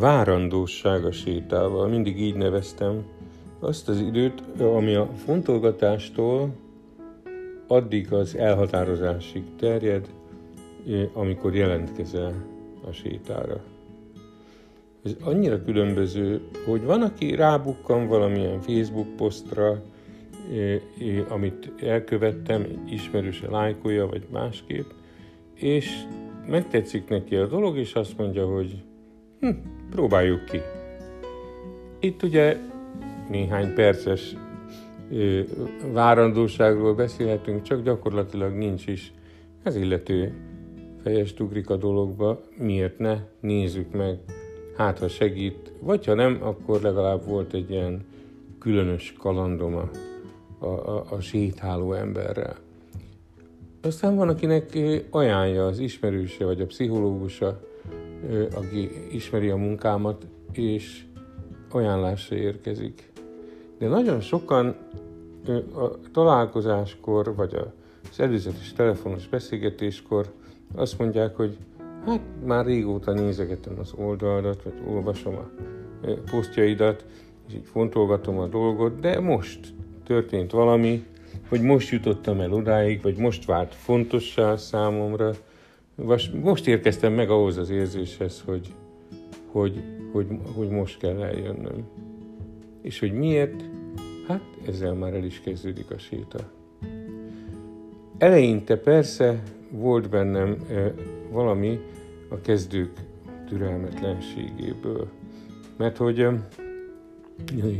várandóság a sétával, mindig így neveztem, azt az időt, ami a fontolgatástól addig az elhatározásig terjed, amikor jelentkezel a sétára. Ez annyira különböző, hogy van, aki rábukkan valamilyen Facebook posztra, amit elkövettem, ismerőse lájkolja, vagy másképp, és megtetszik neki a dolog, és azt mondja, hogy hm, próbáljuk ki. Itt ugye néhány perces várandóságról beszélhetünk, csak gyakorlatilag nincs is. Ez illető fejest ugrik a dologba, miért ne, nézzük meg, hát ha segít, vagy ha nem, akkor legalább volt egy ilyen különös kalandom a, a, a sétáló emberrel. Aztán van, akinek ajánlja az ismerőse vagy a pszichológusa, aki ismeri a munkámat, és ajánlásra érkezik. De nagyon sokan a találkozáskor, vagy az előzetes telefonos beszélgetéskor azt mondják, hogy hát már régóta nézegetem az oldaladat, vagy olvasom a posztjaidat, és így fontolgatom a dolgot, de most történt valami, hogy most jutottam el odáig, vagy most vált fontossá számomra, vagy most érkeztem meg ahhoz az érzéshez, hogy, hogy, hogy, hogy most kell eljönnöm. És hogy miért? Hát ezzel már el is kezdődik a séta. Eleinte persze volt bennem e, valami a kezdők türelmetlenségéből. Mert hogy e,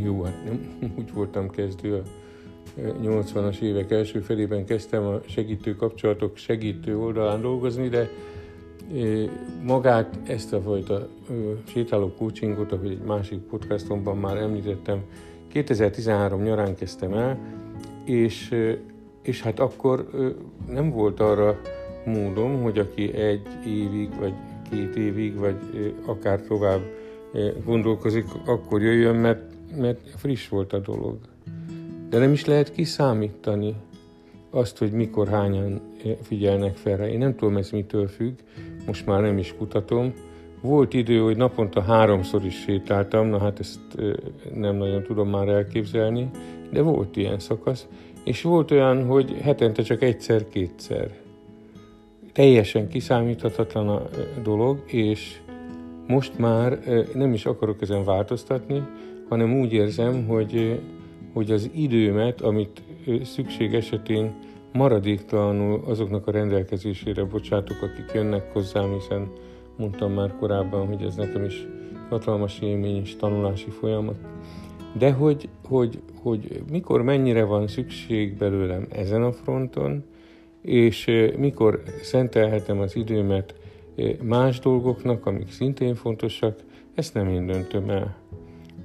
jó, hát nem úgy voltam kezdő 80-as évek első felében kezdtem a segítő kapcsolatok segítő oldalán dolgozni, de magát ezt a fajta sétáló coachingot, ahogy egy másik podcastomban már említettem, 2013 nyarán kezdtem el, és, és hát akkor nem volt arra módom, hogy aki egy évig, vagy két évig, vagy akár tovább gondolkozik, akkor jöjjön, mert, mert friss volt a dolog. De nem is lehet kiszámítani azt, hogy mikor hányan figyelnek fel rá. Én nem tudom, ez mitől függ, most már nem is kutatom. Volt idő, hogy naponta háromszor is sétáltam, na hát ezt nem nagyon tudom már elképzelni, de volt ilyen szakasz, és volt olyan, hogy hetente csak egyszer-kétszer. Teljesen kiszámíthatatlan a dolog, és most már nem is akarok ezen változtatni, hanem úgy érzem, hogy hogy az időmet, amit szükség esetén maradéktalanul azoknak a rendelkezésére bocsátok, akik jönnek hozzám, hiszen mondtam már korábban, hogy ez nekem is hatalmas élmény és tanulási folyamat. De hogy, hogy, hogy mikor mennyire van szükség belőlem ezen a fronton, és mikor szentelhetem az időmet más dolgoknak, amik szintén fontosak, ezt nem én döntöm el.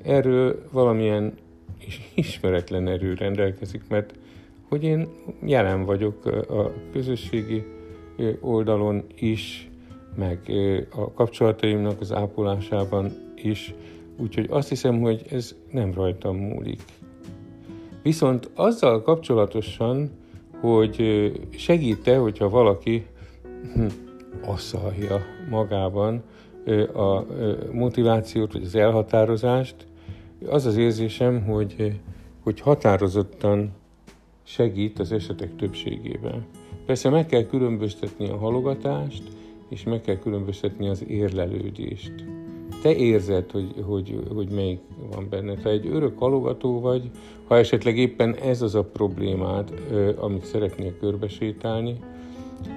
Erről valamilyen ismeretlen erő rendelkezik, mert hogy én jelen vagyok a közösségi oldalon is, meg a kapcsolataimnak az ápolásában is, úgyhogy azt hiszem, hogy ez nem rajtam múlik. Viszont azzal kapcsolatosan, hogy segít-e, hogyha valaki hm, asszalja magában a motivációt, vagy az elhatározást, az az érzésem, hogy, hogy határozottan segít az esetek többségében. Persze meg kell különböztetni a halogatást, és meg kell különböztetni az érlelődést. Te érzed, hogy, hogy, hogy melyik van benne. Ha egy örök halogató vagy, ha esetleg éppen ez az a problémád, amit szeretnél körbesétálni,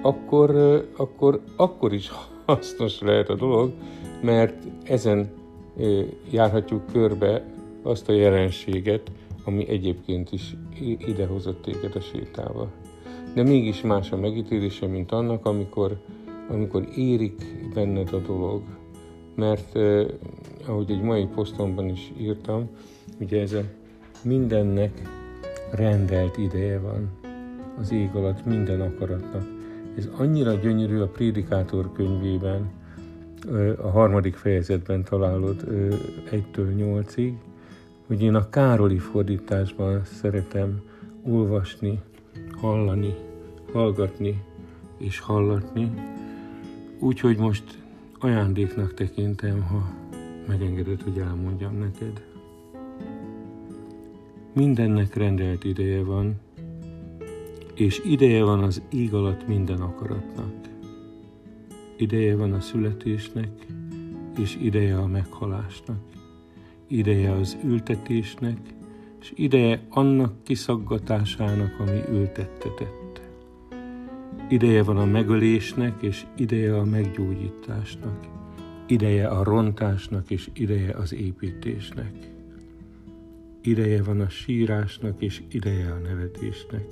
akkor, akkor, akkor is hasznos lehet a dolog, mert ezen járhatjuk körbe azt a jelenséget, ami egyébként is idehozott téged a sétával. De mégis más a megítélése, mint annak, amikor, amikor érik benned a dolog. Mert eh, ahogy egy mai posztomban is írtam, ugye ez a mindennek rendelt ideje van az ég alatt minden akaratnak. Ez annyira gyönyörű a Prédikátor könyvében, a harmadik fejezetben találod egytől nyolcig, hogy én a Károli fordításban szeretem olvasni, hallani, hallgatni és hallatni, úgyhogy most ajándéknak tekintem, ha megengedett, hogy elmondjam neked. Mindennek rendelt ideje van, és ideje van az ég alatt minden akaratnak. Ideje van a születésnek, és ideje a meghalásnak. Ideje az ültetésnek, és ideje annak kiszaggatásának, ami ültettetett. Ideje van a megölésnek, és ideje a meggyógyításnak. Ideje a rontásnak, és ideje az építésnek. Ideje van a sírásnak, és ideje a nevetésnek.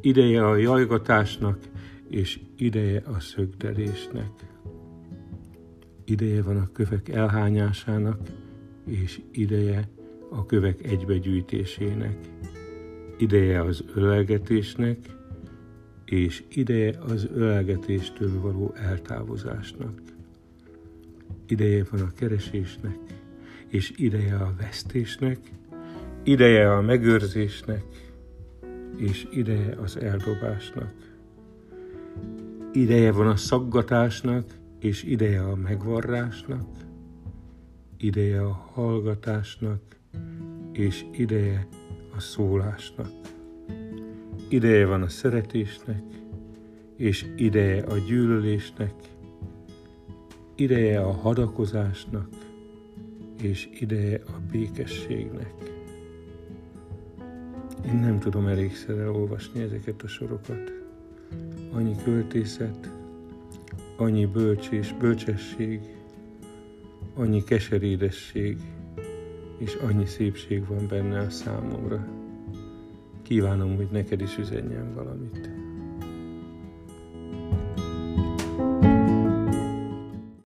Ideje a jajgatásnak, és ideje a szögdelésnek. Ideje van a kövek elhányásának, és ideje a kövek egybegyűjtésének. Ideje az ölelgetésnek, és ideje az ölelgetéstől való eltávozásnak. Ideje van a keresésnek, és ideje a vesztésnek, ideje a megőrzésnek, és ideje az eldobásnak. Ideje van a szaggatásnak, és ideje a megvarrásnak, ideje a hallgatásnak, és ideje a szólásnak. Ideje van a szeretésnek, és ideje a gyűlölésnek, ideje a hadakozásnak, és ideje a békességnek. Én nem tudom elégszer elolvasni ezeket a sorokat. Annyi költészet, annyi bölcsés, bölcsesség, annyi keserédesség, és annyi szépség van benne a számomra. Kívánom, hogy neked is üzenjen valamit.